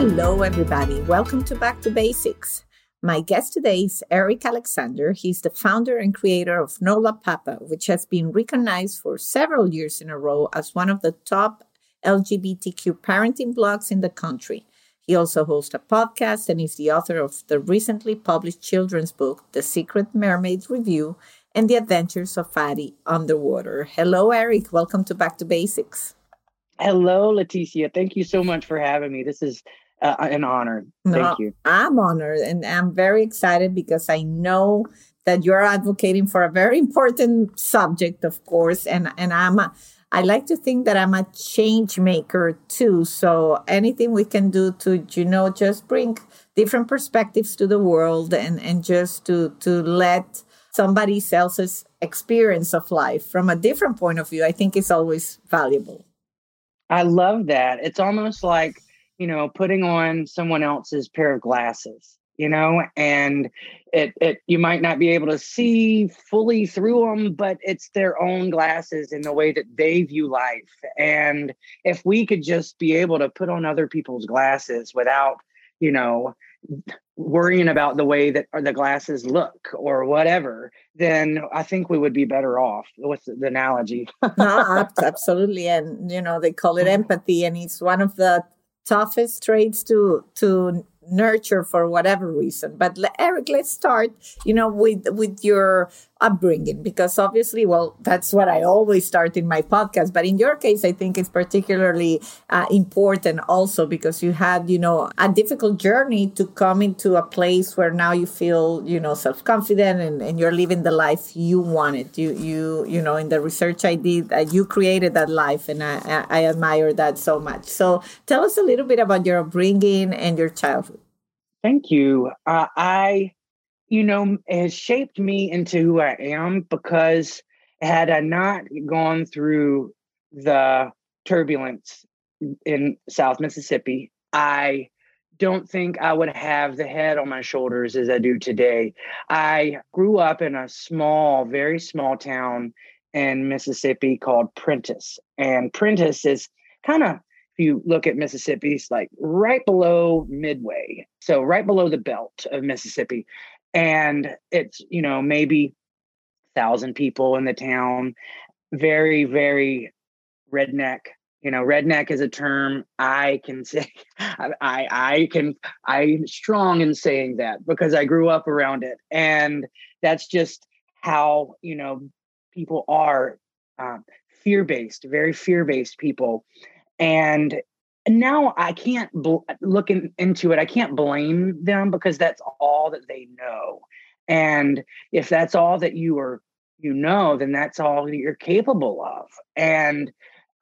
Hello, everybody. Welcome to Back to Basics. My guest today is Erik Alexander. He's the founder and creator of NOLA Papa, which has been recognized for several years in a row as one of the top LGBTQ parenting blogs in the country. He also hosts a podcast and is the author of the recently published children's book, The Secret Mermaid Revue and the Adventures of Fatty Underwater. Hello, Erik. Welcome to Back to Basics. Hello, Leticia. Thank you so much for having me. This is uh, an honor. Thank no, you. I'm honored and I'm very excited because I know that you're advocating for a very important subject, of course, and and I'm a, I like to think that I'm a change maker too. So anything we can do to you know just bring different perspectives to the world and and just to to let somebody else's experience of life from a different point of view, I think is always valuable. I love that. It's almost like, you know, putting on someone else's pair of glasses, you know, and it, it you might not be able to see fully through them, but it's their own glasses in the way that they view life. And if we could just be able to put on other people's glasses without, you know, worrying about the way that the glasses look or whatever, then I think we would be better off with the analogy. no, absolutely. And, you know, they call it empathy, and it's one of the toughest traits to to nurture for whatever reason. But Erik, let's start, you know, with with your upbringing because obviously, well, that's what I always start in my podcast. But in your case, I think it's particularly uh, important also because you had, you know, a difficult journey to come into a place where now you feel, you know, self confident and, and you're living the life you wanted. You you you know, in the research I did, uh, you created that life, and I, I admire that so much. So tell us a little bit about your upbringing and your childhood. Thank you. Uh, I, you know, has shaped me into who I am because had I not gone through the turbulence in South Mississippi, I don't think I would have the head on my shoulders as I do today. I grew up in a small, very small town in Mississippi called Prentiss. And Prentiss is kind of you look at Mississippi, it's like right below Midway. So right below the belt of Mississippi. And it's, you know, maybe thousand people in the town. Very, very redneck. You know, redneck is a term I can say I I can I'm strong in saying that because I grew up around it. And that's just how, you know, people are um, fear-based, very fear-based people and now I can't bl- look in, into it. I can't blame them because that's all that they know. And if that's all that you are, you know, then that's all that you're capable of. And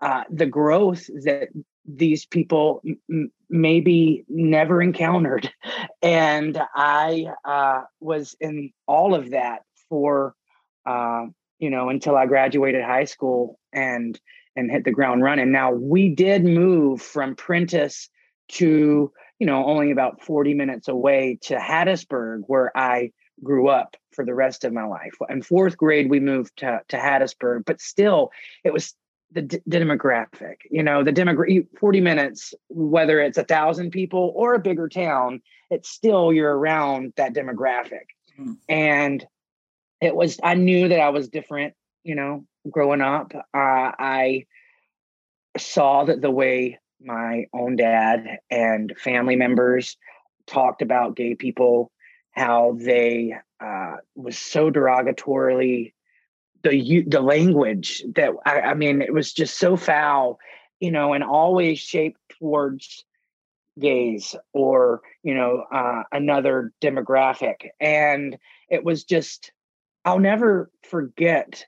uh, the growth that these people m- maybe never encountered. And I uh, was in all of that for, uh, you know, until I graduated high school and and hit the ground running. Now we did move from Prentiss to you know only about 40 minutes away to Hattiesburg, where I grew up for the rest of my life. In fourth grade, we moved to to Hattiesburg, but still, it was the d- demographic. You know, the demographic. 40 minutes, whether it's a thousand people or a bigger town, it's still you're around that demographic, mm. and it was. I knew that I was different. You know, growing up, uh, I saw that the way my own dad and family members talked about gay people, how they uh, was so derogatorily the the language that I, I mean it was just so foul, you know, and always shaped towards gays or you know uh, another demographic, and it was just I'll never forget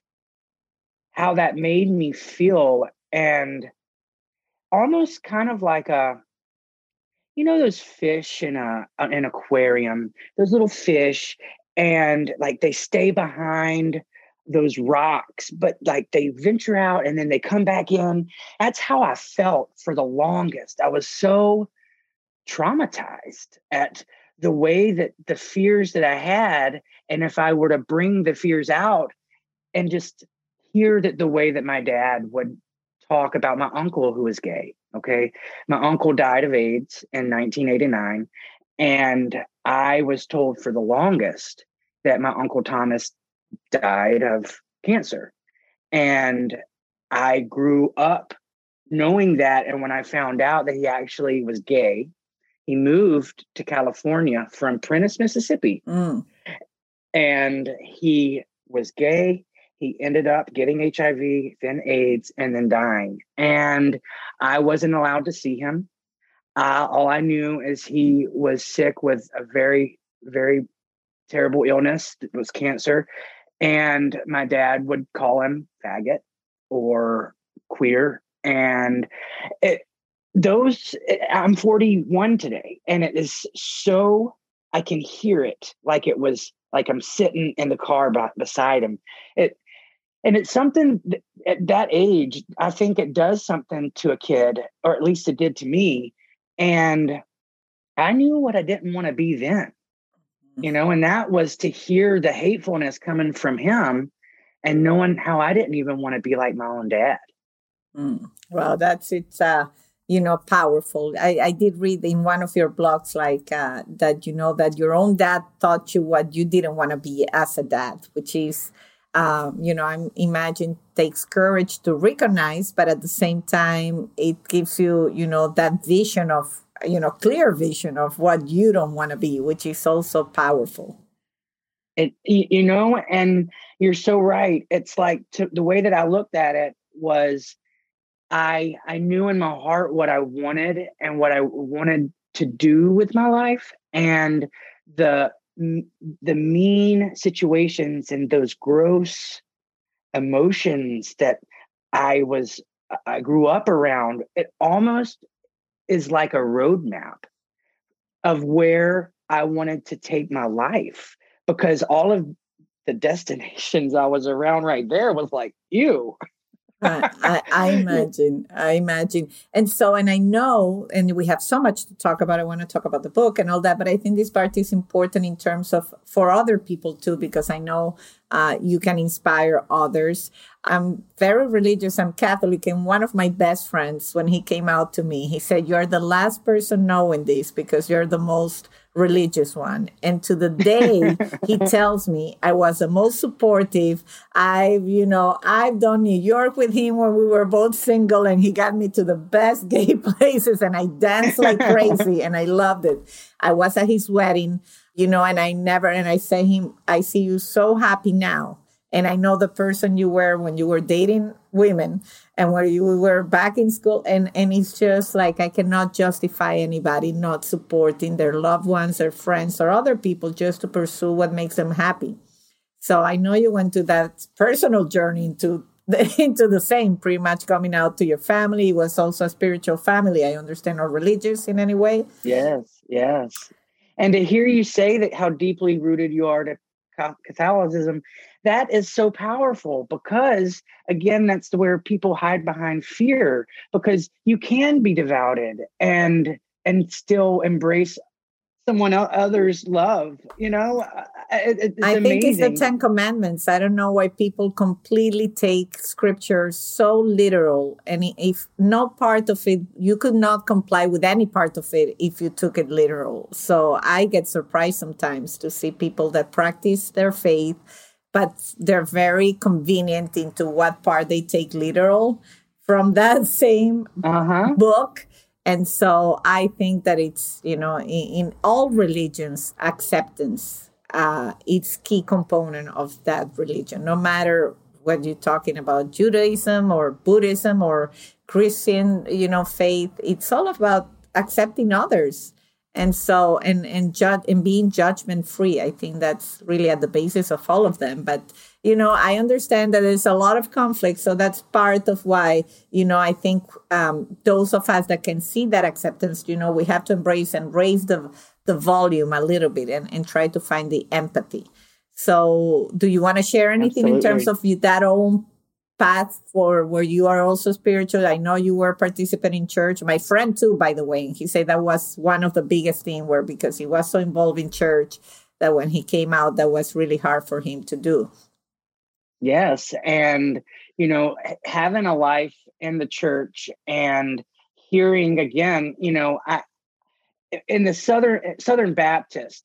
how that made me feel and almost kind of like a you know those fish in a uh, an aquarium those little fish and like they stay behind those rocks but like they venture out and then they come back in. That's how i felt for the longest. I was so traumatized at the way that the fears that i had and if i were to bring the fears out and just hear that the way that my dad would talk about my uncle who was gay okay my uncle died of aids in 1989 and i was told for the longest that my uncle thomas died of cancer. And I grew up knowing that. And when I found out that he actually was gay, he moved to California from Prentiss, Mississippi. Mm. And he was gay. He ended up getting HIV, then AIDS, and then dying. And I wasn't allowed to see him. Uh, all I knew is he was sick with a very, very terrible illness. It was cancer. And my dad would call him faggot or queer. And it, those, I'm 41 today, and it is so, I can hear it like it was like I'm sitting in the car by, beside him. It, and it's something that, at that age, I think it does something to a kid, or at least it did to me. And I knew what I didn't want to be then you know, and that was to hear the hatefulness coming from him and knowing how I didn't even want to be like my own dad. Mm. Well, that's it's uh you know powerful. I, I did read in one of your blogs like uh, that you know that your own dad taught you what you didn't want to be as a dad, which is um, you know I imagine takes courage to recognize, but at the same time it gives you you know that vision of you know clear vision of what you don't want to be which is also powerful. It you know and you're so right. It's like to, the way that i looked at it was i i knew in my heart what i wanted and what i wanted to do with my life and the the mean situations and those gross emotions that i was i grew up around it almost is like a roadmap of where I wanted to take my life because all of the destinations I was around right there was like, you. I, I, imagine. I imagine. And so, and I know, and we have so much to talk about. I want to talk about the book and all that, but I think this part is important in terms of for other people too, because I know uh, you can inspire others. I'm very religious. I'm Catholic. And one of my best friends, when he came out to me, he said, You're the last person knowing this because you're the most religious one. And to the day he tells me I was the most supportive. I've, you know, I've done New York with him when we were both single and he got me to the best gay places and I danced like crazy and I loved it. I was at his wedding, you know, and I never, and I say him, I see you so happy now and I know the person you were when you were dating women and where you were back in school. And, and it's just like I cannot justify anybody not supporting their loved ones, their friends, or other people just to pursue what makes them happy. So I know you went to that personal journey into the, into the same, pretty much coming out to your family. It was also a spiritual family, I understand, or religious in any way. Yes, yes. And to hear you say that how deeply rooted you are to Catholicism that is so powerful because again that's where people hide behind fear because you can be devoted and and still embrace someone else love you know? It, i amazing. think it's the 10 commandments. I don't know why people completely take scripture so literal and if no part of it you could not comply with any part of it if you took it literal. So i get surprised sometimes to see people that practice their faith but they're very convenient into what part they take literal from that same uh-huh. book. And so I think that it's, you know, in, in all religions, acceptance, uh, it's key component of that religion, no matter whether you're talking about Judaism or Buddhism or Christian, you know, faith. It's all about accepting others and so and and judge and being judgment free i think that's really at the basis of all of them but you know i understand that there's a lot of conflict so that's part of why you know i think um, those of us that can see that acceptance you know we have to embrace and raise the the volume a little bit and, and try to find the empathy so do you want to share anything Absolutely. in terms of that own path for where you are also spiritual. I know you were participating in church. My friend too by the way. He said that was one of the biggest thing where because he was so involved in church that when he came out that was really hard for him to do. Yes. And, you know, having a life in the church and hearing again, you know, I, in the Southern eh, Southern Baptist,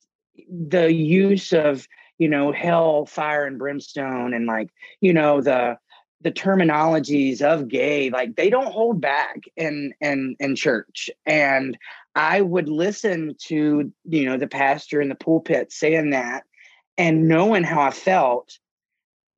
the use of, you know, hell, fire, and brimstone, and like, you know, the the terminologies of gay, like they don't hold back in in in church. And I would listen to, you know, the pastor in the pulpit saying that and knowing how I felt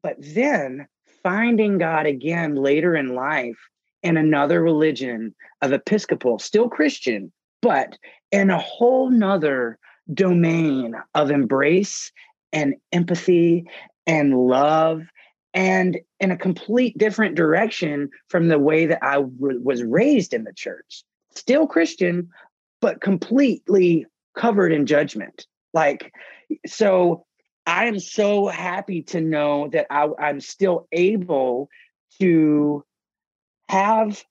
but then finding God again later in life in another religion of Episcopal, still Christian, but in a whole nother domain of embrace and empathy and love and in a complete different direction from the way that I w- was raised in the church. Still Christian, but completely covered in judgment. Like, so I am so happy to know that I, I'm still able to have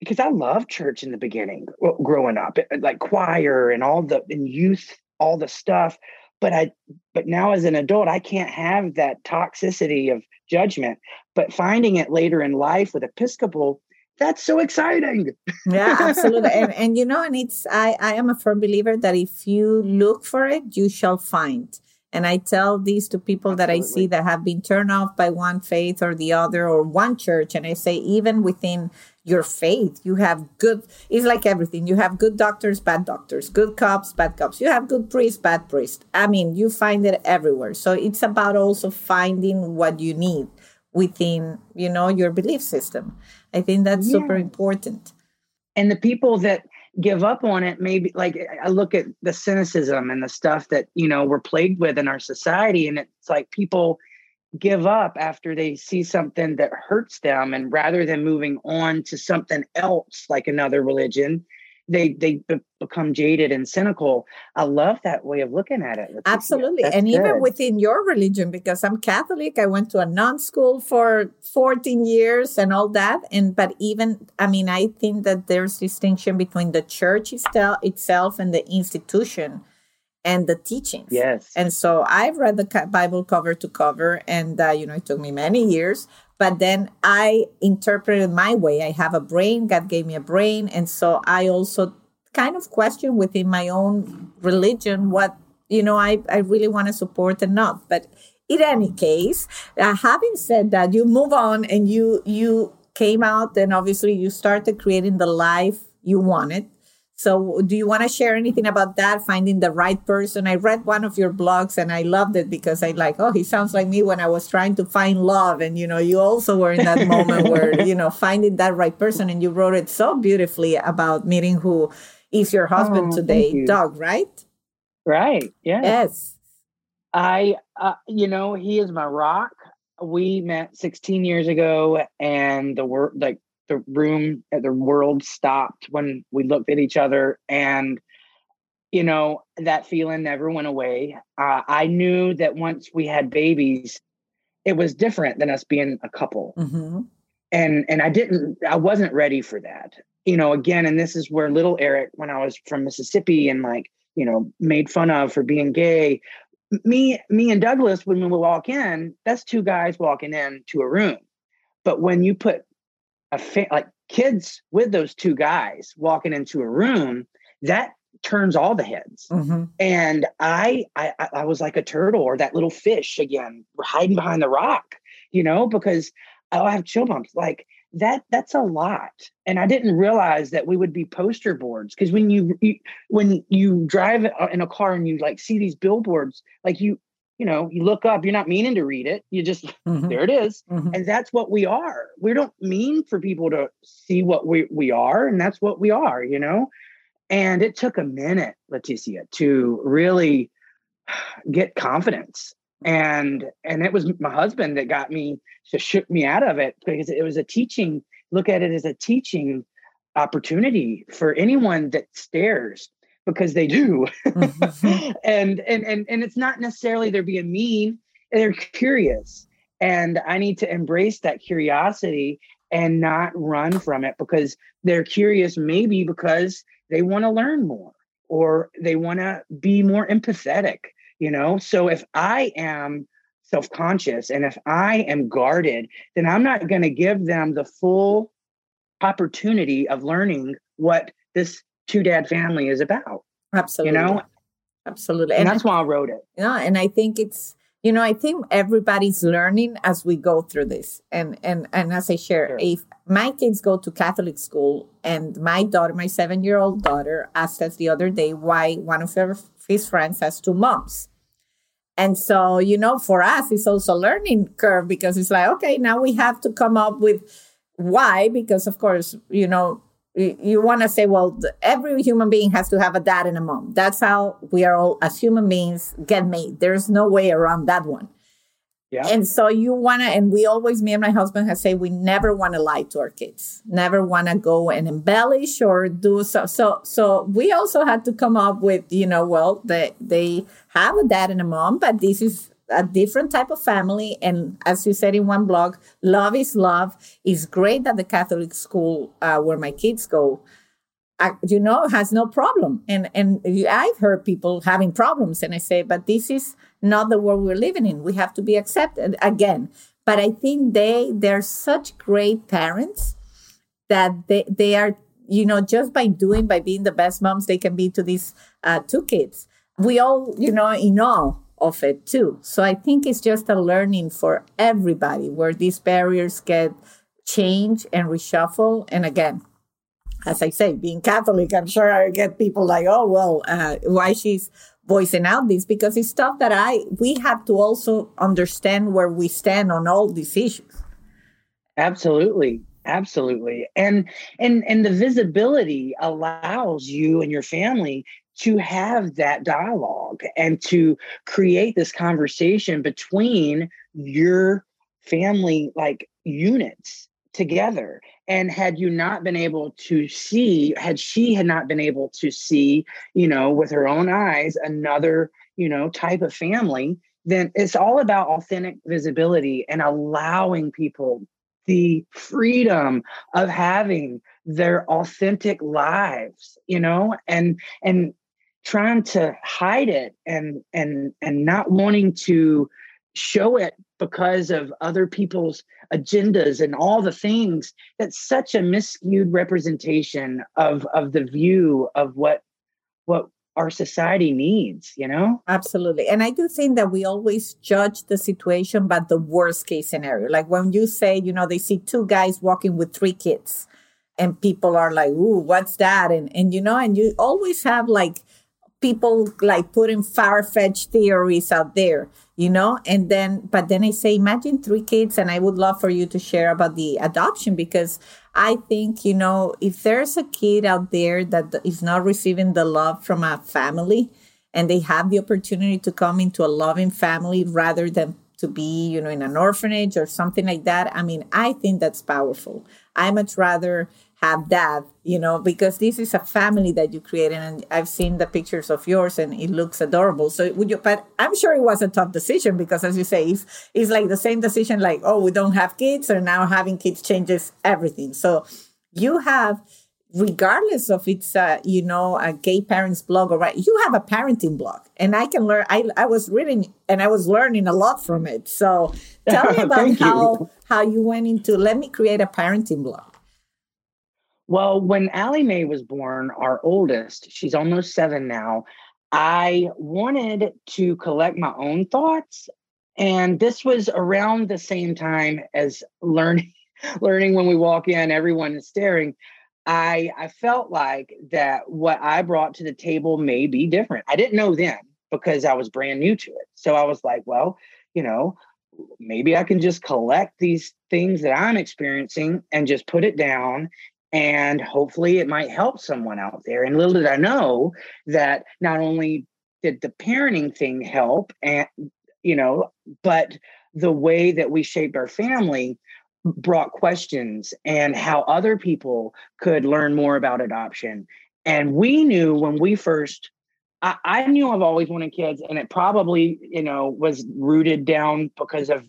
because I love church in the beginning, growing up, like choir and all the and youth, all the stuff. But I, but now as an adult, I can't have that toxicity of judgment. But finding it later in life with Episcopal, that's so exciting. yeah, absolutely. and and you know, and it's I I am a firm believer that if you look for it, you shall find. And I tell these to people Absolutely. that I see that have been turned off by one faith or the other or one church. And I say, even within your faith, you have good, it's like everything. You have good doctors, bad doctors, good cops, bad cops. You have good priests, bad priests. I mean, you find it everywhere. So it's about also finding what you need within, you know, your belief system. I think that's yeah. super important. And the people that give up on it maybe like i look at the cynicism and the stuff that you know we're plagued with in our society and it's like people give up after they see something that hurts them and rather than moving on to something else like another religion they they become jaded and cynical. I love that way of looking at it. Absolutely, and good. even within your religion, because I'm Catholic, I went to a non school for 14 years and all that. And but even I mean, I think that there's distinction between the church itself and the institution and the teachings. Yes. And so I've read the Bible cover to cover, and uh, you know, it took me many years, but then I interpreted my way. I have a brain, God gave me a brain. And so I also kind of question within my own religion what, you know, I, I really want to support and not. But in any case, uh, having said that, you move on and you, you came out and obviously you started creating the life you wanted so, do you want to share anything about that? Finding the right person. I read one of your blogs and I loved it because I like, oh, he sounds like me when I was trying to find love. And, you know, you also were in that moment where, you know, finding that right person. And you wrote it so beautifully about meeting who is your husband oh, today, Doug, right? Right. Yeah. Yes. I, uh, you know, he is my rock. We met 16 years ago and the work, like, the room, uh, the world stopped when we looked at each other. And, you know, that feeling never went away. Uh, I knew that once we had babies, it was different than us being a couple. Mm-hmm. And and I didn't, I wasn't ready for that. You know, again, and this is where little Erik, when I was from Mississippi and like, you know, made fun of for being gay. Me, me and Douglas, when we walk in, that's two guys walking in to a room. But when you put a fa- like kids with those two guys walking into a room that turns all the heads. Mm-hmm. and I, I i was like a turtle or that little fish again hiding behind the rock you know because i have chill bumps. Like that that's a lot. And i didn't realize that we would be poster boards because when you, you when you drive in a car and you like see these billboards like you you know, you look up, you're not meaning to read it. You just, mm-hmm. there it is. Mm-hmm. And that's what we are. We don't mean for people to see what we, we are. And that's what we are, you know? And it took a minute, Leticia, to really get confidence and and it was my husband that got me to shook me out of it because it was a teaching look at it as a teaching opportunity for anyone that stares because they do. Mm-hmm. and, and and and it's not necessarily they're being mean they're curious. And i need to embrace that curiosity and not run from it because they're curious maybe because they want to learn more or they want to be more empathetic you know? So if i am self-conscious and if i am guarded then i'm not going to give them the full opportunity of learning what this two dad family is about absolutely. you know? Absolutely. And, and that's why i wrote it. Yeah and i think it's you know i think everybody's learning as we go through this. And and and as i share sure. if my kids go to catholic school and my daughter my seven year old daughter asked us the other day why one of her, his friends has two moms. And so you know for us it's also a learning curve because it's like okay now we have to come up with why because of course you know you, you want to say well every human being has to have a dad and a mom that's how we are all as human beings get made there's no way around that one yeah. And so you want to, and we always, me and my husband have say we never want to lie to our kids, never want to go and embellish or do so. So, so we also had to come up with, you know, well, they, they have a dad and a mom, but this is a different type of family. And as you said in one blog, love is love. It's great that the Catholic school uh, where my kids go, uh, you know, has no problem. And and I've heard people having problems, and I say, but this is not the world we're living in. We have to be accepted again. But I think they they're such great parents that they they are you know just by doing by being the best moms they can be to these uh, two kids. We all you know in awe of it too. So I think it's just a learning for everybody where these barriers get changed and reshuffle. And again, as I say, being Catholic, I'm sure I get people like, oh, well, uh, why she's voicing out this because it's stuff that I, we have to also understand where we stand on all these issues. Absolutely absolutely and and and the visibility allows you and your family to have that dialogue and to create this conversation between your family like units together. And had you not been able to see had she had not been able to see you know with her own eyes another you know type of family then it's all about authentic visibility and allowing people the freedom of having their authentic lives you know? And and trying to hide it and and and not wanting to show it because of other people's agendas and all the things. That's such a miscued representation of of the view of what what our society needs you know? Absolutely. And i do think that we always judge the situation by the worst case scenario. Like when you say you know they see two guys walking with three kids and people are like ooh what's that? And and you know and you always have like people like putting far-fetched theories out there you know? And then but then i say imagine three kids and i would love for you to share about the adoption because i think you know if there's a kid out there that is not receiving the love from a family and they have the opportunity to come into a loving family rather than to be you know in an orphanage or something like that i mean i think that's powerful i much rather have that, you know, because this is a family that you created, and I've seen the pictures of yours, and it looks adorable. So would you? But I'm sure it was a tough decision because, as you say, it's, it's like the same decision, like oh, we don't have kids, or now having kids changes everything. So you have, regardless of it's a, you know a gay parents blog or right, you have a parenting blog, and I can learn. I I was reading and I was learning a lot from it. So tell me about how you. how you went into let me create a parenting blog. Well, when Allie Mae was born, our oldest, she's almost seven now, I wanted to collect my own thoughts. And this was around the same time as learning, learning when we walk in, everyone is staring. I I felt like that what I brought to the table may be different. I didn't know then because I was brand new to it. So I was like, well, you know, maybe I can just collect these things that I'm experiencing and just put it down and hopefully it might help someone out there. And little did I know that not only did the parenting thing help and you know, but the way that we shaped our family brought questions and how other people could learn more about adoption. And we knew when we first, I, I knew I've always wanted kids, and it probably, you know, was rooted down because of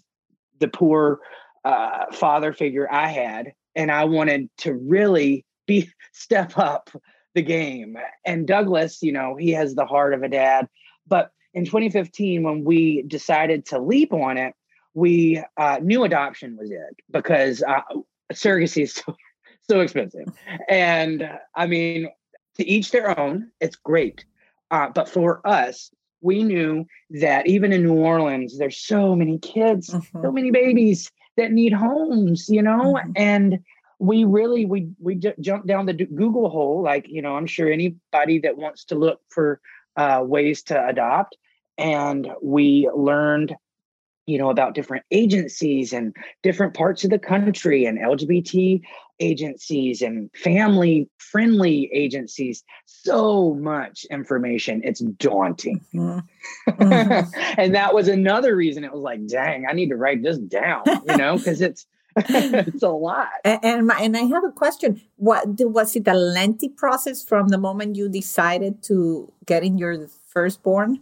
the poor uh, father figure I had. And I wanted to really be step up the game. And Douglas, you know, he has the heart of a dad. But in 2015, when we decided to leap on it, we uh, knew adoption was it because uh, surrogacy is so, so expensive. And I mean, to each their own, it's great. Uh, but for us, we knew that even in New Orleans, there's so many kids, mm-hmm. so many babies that need homes, you know, mm-hmm. and we really we we j- jumped down the Google hole, like you know, I'm sure anybody that wants to look for uh, ways to adopt, and we learned you know about different agencies and different parts of the country and lgbt agencies and family friendly agencies. So much information. It's daunting. Mm-hmm. Mm-hmm. and that was another reason it was like dang i need to write this down you know because it's it's a lot. And and, my, and i have a question. What was it a lengthy process from the moment you decided to getting your firstborn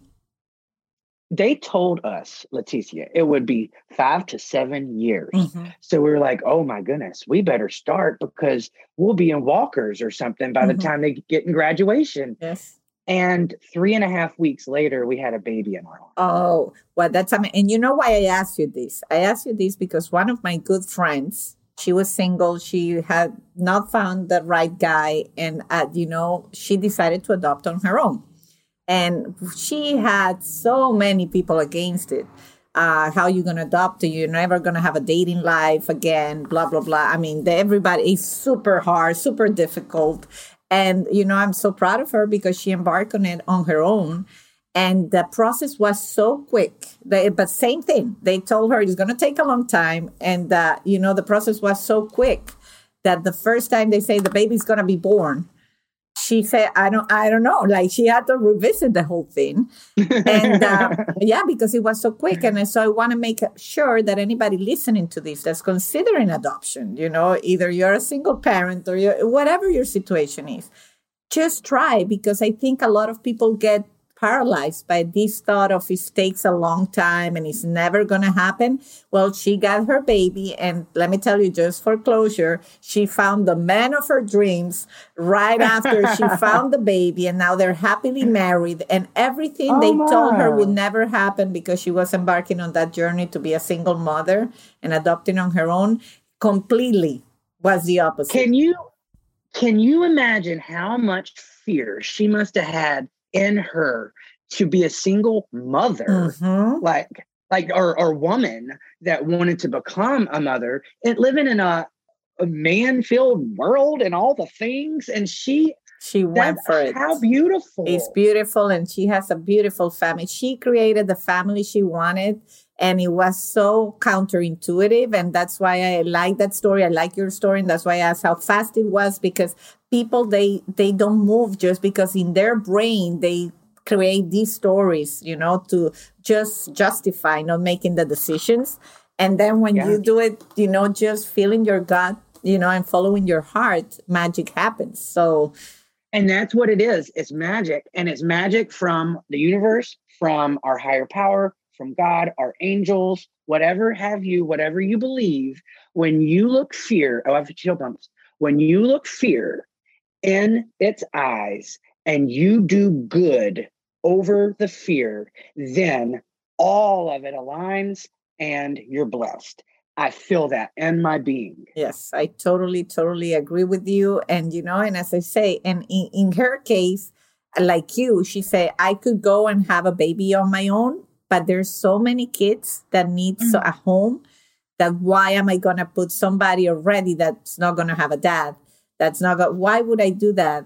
they told us, Leticia, it would be five to seven years. Mm-hmm. So we were like, oh my goodness, we better start because we'll be in walkers or something by mm-hmm. the time they get in graduation. Yes. And three and a half weeks later, we had a baby in our arms. Oh, well, that's mean, and you know why I asked you this? I asked you this because one of my good friends, she was single. She had not found the right guy, and uh, you know, she decided to adopt on her own and she had so many people against it. Uh, how you gonna adopt you're never gonna have a dating life again blah blah blah. I mean the, everybody is super hard super difficult. And you know i'm so proud of her because she embarked on it on her own. And the process was so quick. They, but same thing. They told her it's to take a long time. And uh, you know the process was so quick that the first time they say the baby's to be born she said, I don't, I don't know. Like she had to revisit the whole thing. And uh, yeah, because it was so quick. And so I want to make sure that anybody listening to this that's considering adoption, you know, either you're a single parent or whatever your situation is, just try because I think a lot of people get paralyzed by this thought of it takes a long time and it's never going to happen. Well, she got her baby. And let me tell you, just for closure, she found the man of her dreams right after she found the baby. And now they're happily married. And everything oh, they my. told her would never happen because she was embarking on that journey to be a single mother and adopting on her own completely was the opposite. Can you can you imagine how much fear she must have had in her to be a single mother, mm-hmm. like like or or woman that wanted to become a mother and living in a, a man-filled world and all the things, and she she went for it. How beautiful! It's beautiful, and she has a beautiful family. She created the family she wanted, and it was so counterintuitive, and that's why I like that story. I like your story, and that's why I asked how fast it was because people they they don't move just because in their brain they create these stories you know to just justify not making the decisions. And then when yeah. you do it you know just feeling your gut you know and following your heart magic happens. So and that's what it is. It's magic. And it's magic from the universe from our higher power from god our angels whatever have you whatever you believe. When you look fear oh i have chill bumps when you look fear in its eyes and you do good over the fear, then all of it aligns and you're blessed. I feel that in my being. Yes, I totally, totally agree with you. And, you know, and as I say, and in, in her case, like you, she said, I could go and have a baby on my own, but there's so many kids that need mm-hmm. a home that why am I going to put somebody already that's not going to have a dad? That's not good. Why would I do that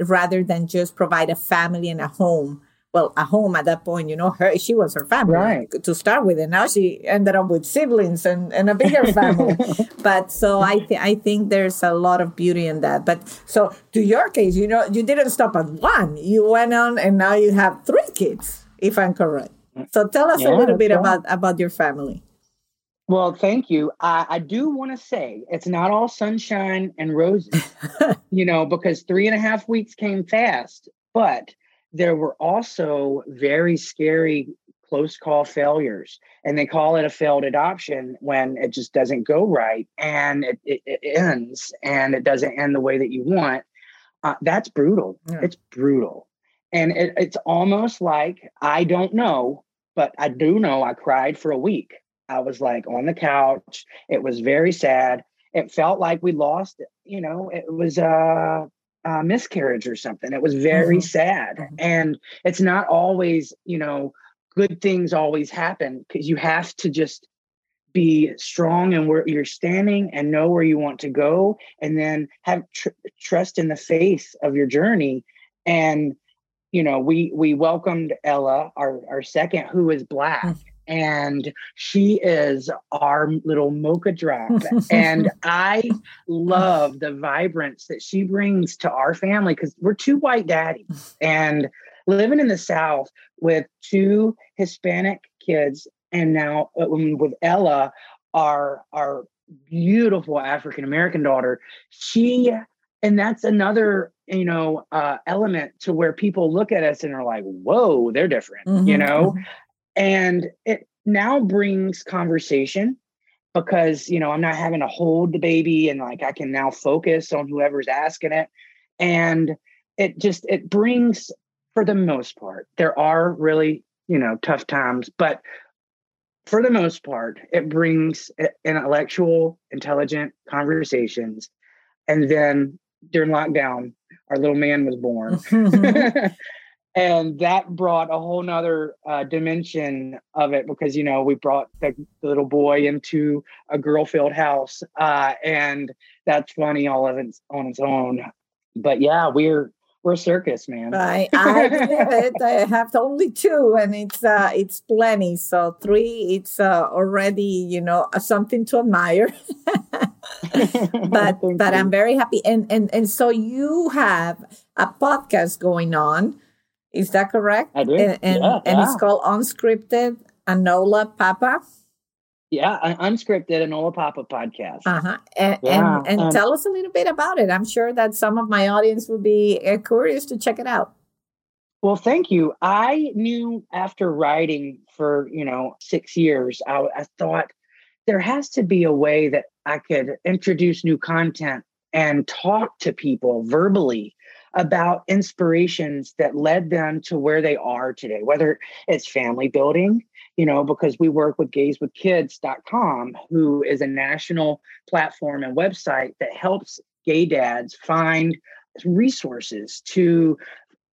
rather than just provide a family and a home? Well, a home at that point, you know, her she was her family right. to start with, and now she ended up with siblings and, and a bigger family. but so I th- I think there's a lot of beauty in that. But so to your case, you know, you didn't stop at one. You went on, and now you have three kids, if I'm correct. So tell us yeah, a little bit about about your family. Well, thank you. I, I do want to say it's not all sunshine and roses, you know, because three and a half weeks came fast, but there were also very scary close call failures. And they call it a failed adoption when it just doesn't go right and it, it, it ends and it doesn't end the way that you want. Uh, that's brutal. Yeah. It's brutal. And it, it's almost like I don't know, but I do know I cried for a week I was like on the couch. It was very sad. It felt like we lost, you know, it was a, a miscarriage or something. It was very mm-hmm. sad. Mm-hmm. And it's not always, you know, good things always happen because you have to just be strong in where you're standing and know where you want to go and then have tr- trust in the faith of your journey and you know we we welcomed ella our our second who is black mm and she is our little mocha drop. and I love the vibrance that she brings to our family because we're two white daddies and living in the South with two Hispanic kids, and now uh, with Ella, our our beautiful African American daughter. She and that's another you know uh, element to where people look at us and are like whoa they're different mm-hmm. you know mm-hmm. And it now brings conversation because, you know, I'm not having to hold the baby and like I can now focus on whoever's asking it. And it just, it brings, for the most part, there are really, you know, tough times, but for the most part, it brings intellectual, intelligent conversations. And then during lockdown, our little man was born. and that brought a whole nother uh, dimension of it because you know we brought the, little boy into a girl filled house uh, and that's funny all of it on its own. But yeah we're we're a circus man. I i believe it i have only two and it's uh it's plenty. So three it's uh, already you know something to admire. But but you. i'm very happy. And and and so you have a podcast going on is that correct? I do. And, and, yeah, and yeah. it's called Unscripted Anola Papa. Yeah, Unscripted Anola Papa podcast. Uh-huh. And, yeah. and, and um, tell us a little bit about it. I'm sure that some of my audience will be uh, curious to check it out. Well, thank you. I knew after writing for, you know, six years, I, I thought there has to be a way that I could introduce new content and talk to people verbally about inspirations that led them to where they are today, whether it's family building, you know, because we work with gayswithkids.com, who is a national platform and website that helps gay dads find resources to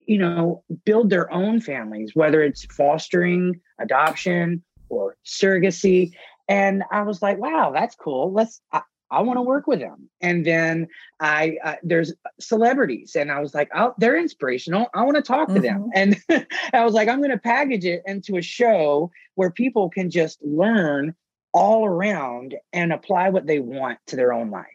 you know build their own families whether it's fostering adoption or surrogacy. And i was like wow that's cool. Let's I, I want to work with them. And then I uh, there's celebrities, and I was like, oh, they're inspirational. I want to talk mm-hmm. to them. Mm-hmm. And I was like, I'm going to package it into a show where people can just learn all around and apply what they want to their own life.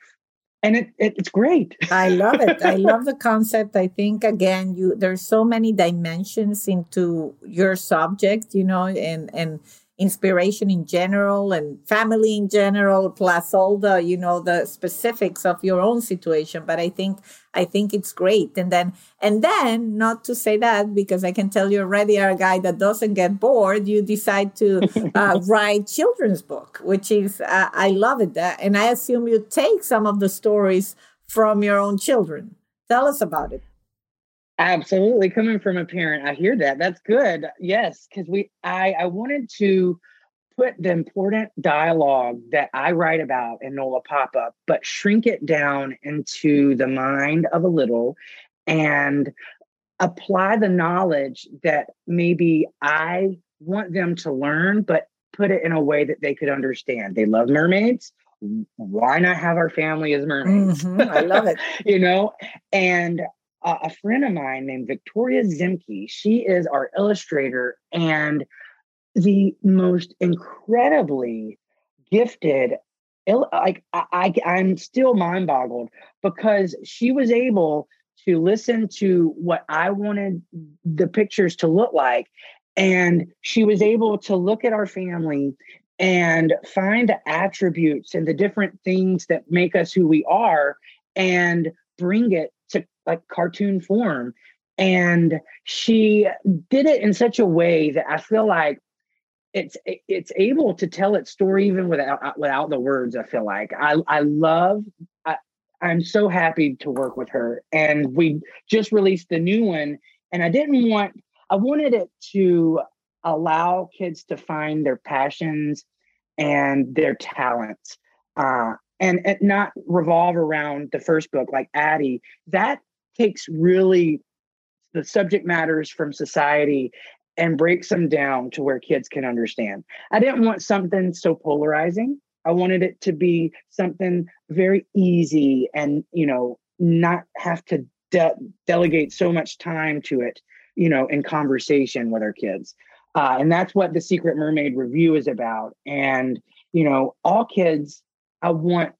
And it, it it's great. I love it. I love the concept. I think again, you there's so many dimensions into your subject, you know, and and inspiration in general and family in general plus all the you know the specifics of your own situation. But i think i think it's great. And then and then not to say that because i can tell you already are a guy that doesn't get bored you decide to uh, write children's book which is uh, i love it. And i assume you take some of the stories from your own children. Tell us about it Absolutely. Coming from a parent, I hear that. That's good. Yes, because we I I wanted to put the important dialogue that I write about in NOLA Papa, but shrink it down into the mind of a little and apply the knowledge that maybe I want them to learn, but put it in a way that they could understand. They love mermaids. Why not have our family as mermaids? Mm-hmm. I love it. you know, and uh, a friend of mine named Victoria Zimke. She is our illustrator and the most incredibly gifted. Like I, I am still mind boggled because she was able to listen to what I wanted the pictures to look like And she was able to look at our family and find the attributes and the different things that make us who we are and bring it to like cartoon form. And she did it in such a way that I feel like it's it's able to tell its story even without without the words. I feel like I I love I, I'm so happy to work with her, and we just released the new one. And I didn't want I wanted it to allow kids to find their passions and their talents, uh, and, and not revolve around the first book like Addie. That takes really the subject matters from society and breaks them down to where kids can understand. I didn't want something so polarizing. I wanted it to be something very easy and, you know, not have to de- delegate so much time to it, you know, in conversation with our kids. Uh, and that's what the Secret Mermaid Revue is about. And, you know, all kids, I want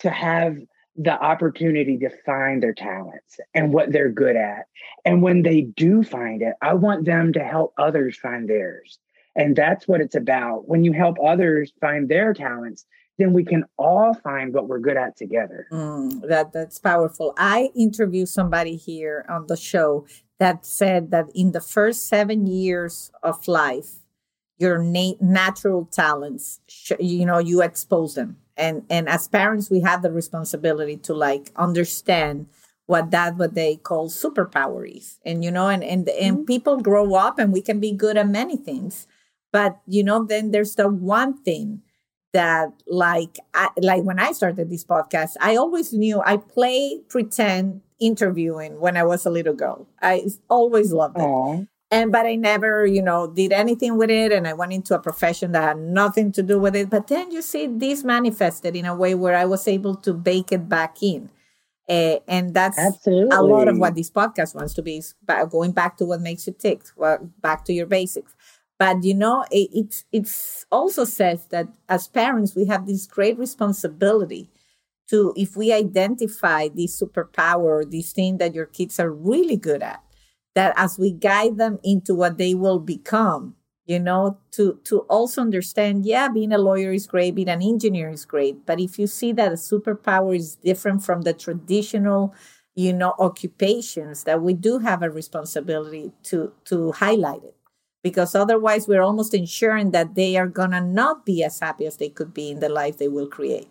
to have the opportunity to find their talents and what they're good at. And when they do find it, I want them to help others find theirs. And that's what it's about. When you help others find their talents, then we can all find what we're good at together. Mm, that that's powerful. I interviewed somebody here on the show that said that in the first seven years of life, your na- natural talents, you know, you expose them. And and as parents we have the responsibility to like understand what that what they call superpower is. And you know and and, and mm-hmm. people grow up and we can be good at many things. But you know then there's the one thing that like I, like when i started this podcast i always knew i play pretend interviewing when i was a little girl. I always loved it. Aww and but i never you know did anything with it and i went into a profession that had nothing to do with it. But then you see this manifested in a way where i was able to bake it back in. Uh, and that's Absolutely. a lot of what this podcast wants to be is going back to what makes you tick well, back to your basics. But you know it, it it's also says that as parents we have this great responsibility to if we identify this superpower this thing that your kids are really good at that as we guide them into what they will become you know to to also understand yeah being a lawyer is great being an engineer is great but if you see that a superpower is different from the traditional you know occupations that we do have a responsibility to to highlight it. Because otherwise we're almost ensuring that they are gonna not be as happy as they could be in the life they will create.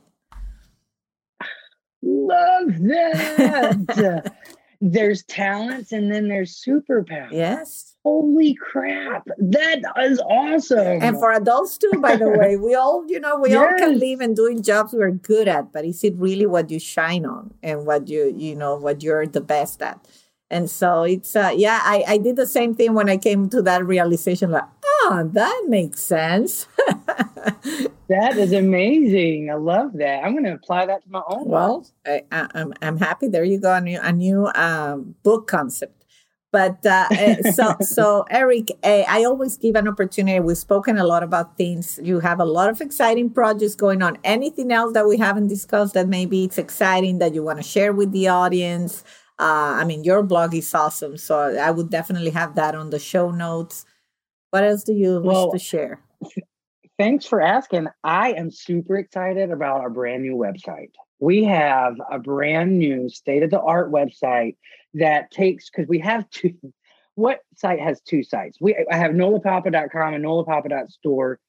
Love that there's talents and then there's superpowers. Yes. Holy crap. That is awesome. And for adults too, by the way, we all, you know, we yes. all can live and doing jobs we're good at, but is it really what you shine on and what you, you know, what you're the best at? And so it's, uh, yeah, I, I did the same thing when I came to that realization, like, oh, that makes sense. that is amazing. I love that. I'm going to apply that to my own. Well, I, am I'm, I'm happy. There you go. A new, a new um, book concept. But uh, eh, so, so Erik, uh, I always give an opportunity. We've spoken a lot about things. You have a lot of exciting projects going on. Anything else that we haven't discussed that maybe it's exciting that you want to share with the audience? Uh, I mean, your blog is awesome, so I would definitely have that on the show notes. What else do you well, wish to share? Thanks for asking. I am super excited about our brand new website. We have a brand new state of the art website that takes because we have two. What site has two sites? We I have nolapapa.com and nolapapa.store.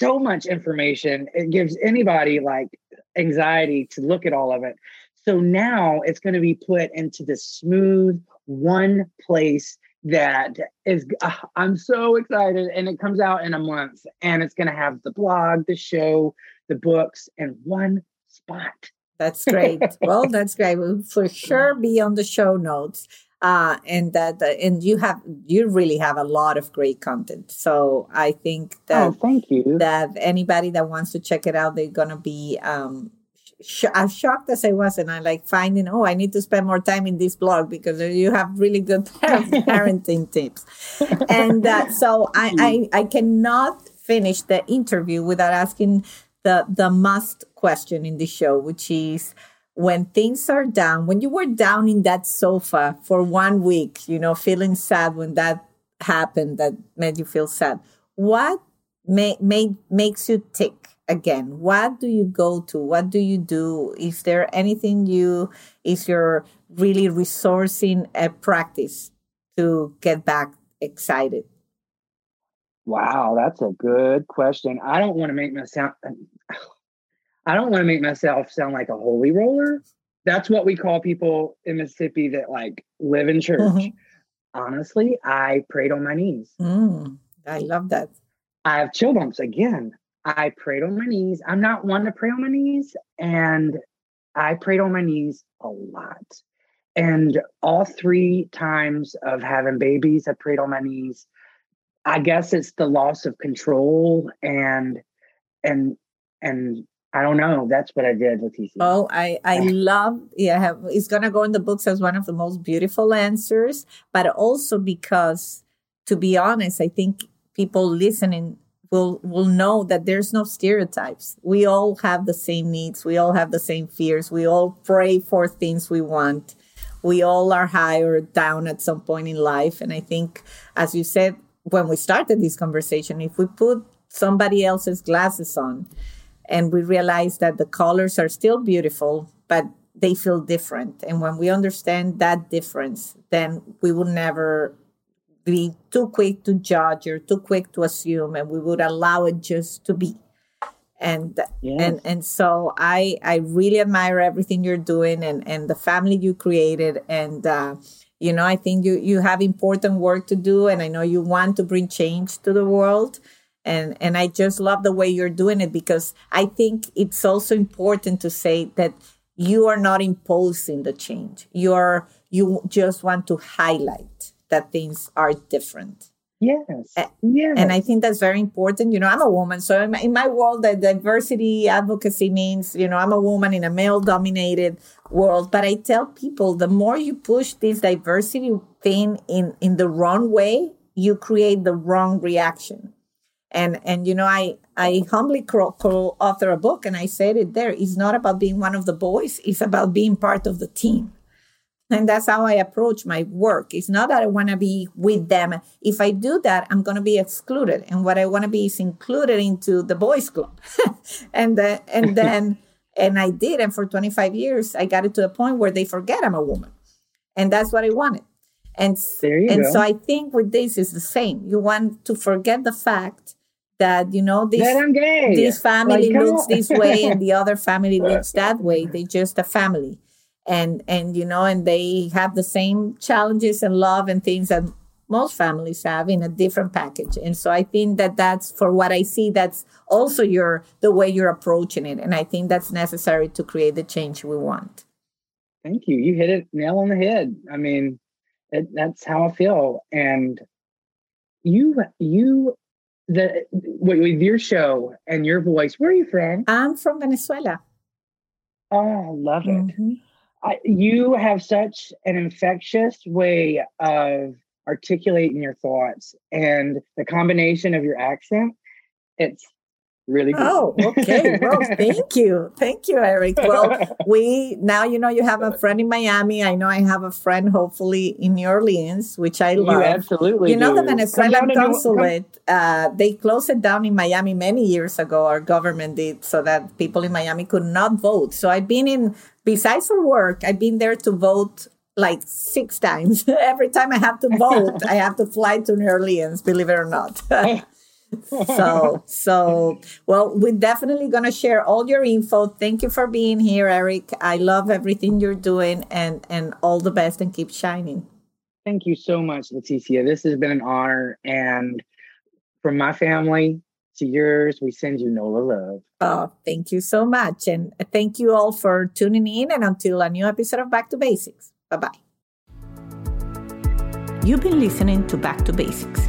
So much information. It gives anybody like anxiety to look at all of it. So now it's going to be put into this smooth one place that is uh, I'm so excited and it comes out in a month and it's going to have the blog, the show, the books in one spot. That's great. well, that's great. We'll for sure be on the show notes. Uh, and that uh, and you have you really have a lot of great content so i think that oh, thank you that anybody that wants to check it out they're gonna be um sh- as shocked as I was, and I like finding, oh, I need to spend more time in this blog because you have really good parenting tips. And uh, so I, I, I cannot finish the interview without asking the the must question in the show, which is when things are down, when you were down in that sofa for one week, you know, feeling sad when that happened that made you feel sad. What may, may, makes you tick again? What do you go to? What do you do? Is there anything you, is your really resourcing a practice to get back excited? Wow, that's a good question. I don't want to make myself I don't want to make myself sound like a holy roller. That's what we call people in Mississippi that like live in church. Mm-hmm. Honestly, I prayed on my knees. Mm, I love that. I have chill bumps again. I prayed on my knees. I'm not one to pray on my knees, and I prayed on my knees a lot. And all three times of having babies, I prayed on my knees. I guess it's the loss of control and and and I don't know. That's what I did, Leticia. Oh, I I love. Yeah, have, it's gonna go in the books as one of the most beautiful answers, but also because, to be honest, I think people listening will will know that there's no stereotypes. We all have the same needs. We all have the same fears. We all pray for things we want. We all are high or down at some point in life. And I think, as you said when we started this conversation, if we put somebody else's glasses on and we realize that the colors are still beautiful, but they feel different. And when we understand that difference, then we will never be too quick to judge or too quick to assume, and we would allow it just to be. And yes. and and so I I really admire everything you're doing and and the family you created and. Uh, you know, I think you you have important work to do, and I know you want to bring change to the world and and i just love the way you're doing it because i think it's also important to say that you are not imposing the change you're you just want to highlight that things are different. Yes yes and i think that's very important. You know i'm a woman so in my, in my world the diversity advocacy means you know i'm a woman in a male dominated world. But i tell people the more you push this diversity thing in in the wrong way you create the wrong reaction. And and you know i i humbly co-author a book and i said it there it's not about being one of the boys it's about being part of the team and that's how i approach my work. It's not that i want to be with them. If i do that i'm going to be excluded. And what i want to be is included into the boys club. And uh, and then and i did. And for 25 years i got it to a point where they forget i'm a woman. And that's what i wanted. And and go. so i think with this is the same. You want to forget the fact that you know this this family like, looks this way and the other family looks that way. They're just a family and and you know and they have the same challenges and love and things that most families have in a different package and so i think that that's for what i see that's also your the way you're approaching it and i think that's necessary to create the change we want thank you you hit it nail on the head i mean it, that's how i feel and you you the with your show and your voice. Where are you from? I'm from Venezuela. Oh, I love it. Mm-hmm. I, you have such an infectious way of articulating your thoughts, and the combination of your accent. It's really good. Oh, okay. Well, thank you. Thank you, Erik. Well, we now you know you have a friend in Miami. I know I have a friend hopefully in New Orleans, which I love. You absolutely. You know do. the Venezuelan consulate, uh, they closed it down in Miami many years ago. Our government did so that people in Miami could not vote. So I've been in besides for work, I've been there to vote like six times. Every time I have to vote, I have to fly to New Orleans, believe it or not so so well we're definitely going to share all your info. Thank you for being here erik. I love everything you're doing and and all the best and keep shining. Thank you so much leticia. This has been an honor. And from my family to yours we send you nola love. Oh thank you so much. And thank you all for tuning in. And until a new episode of back to basics. Bye bye you've been listening to back to basics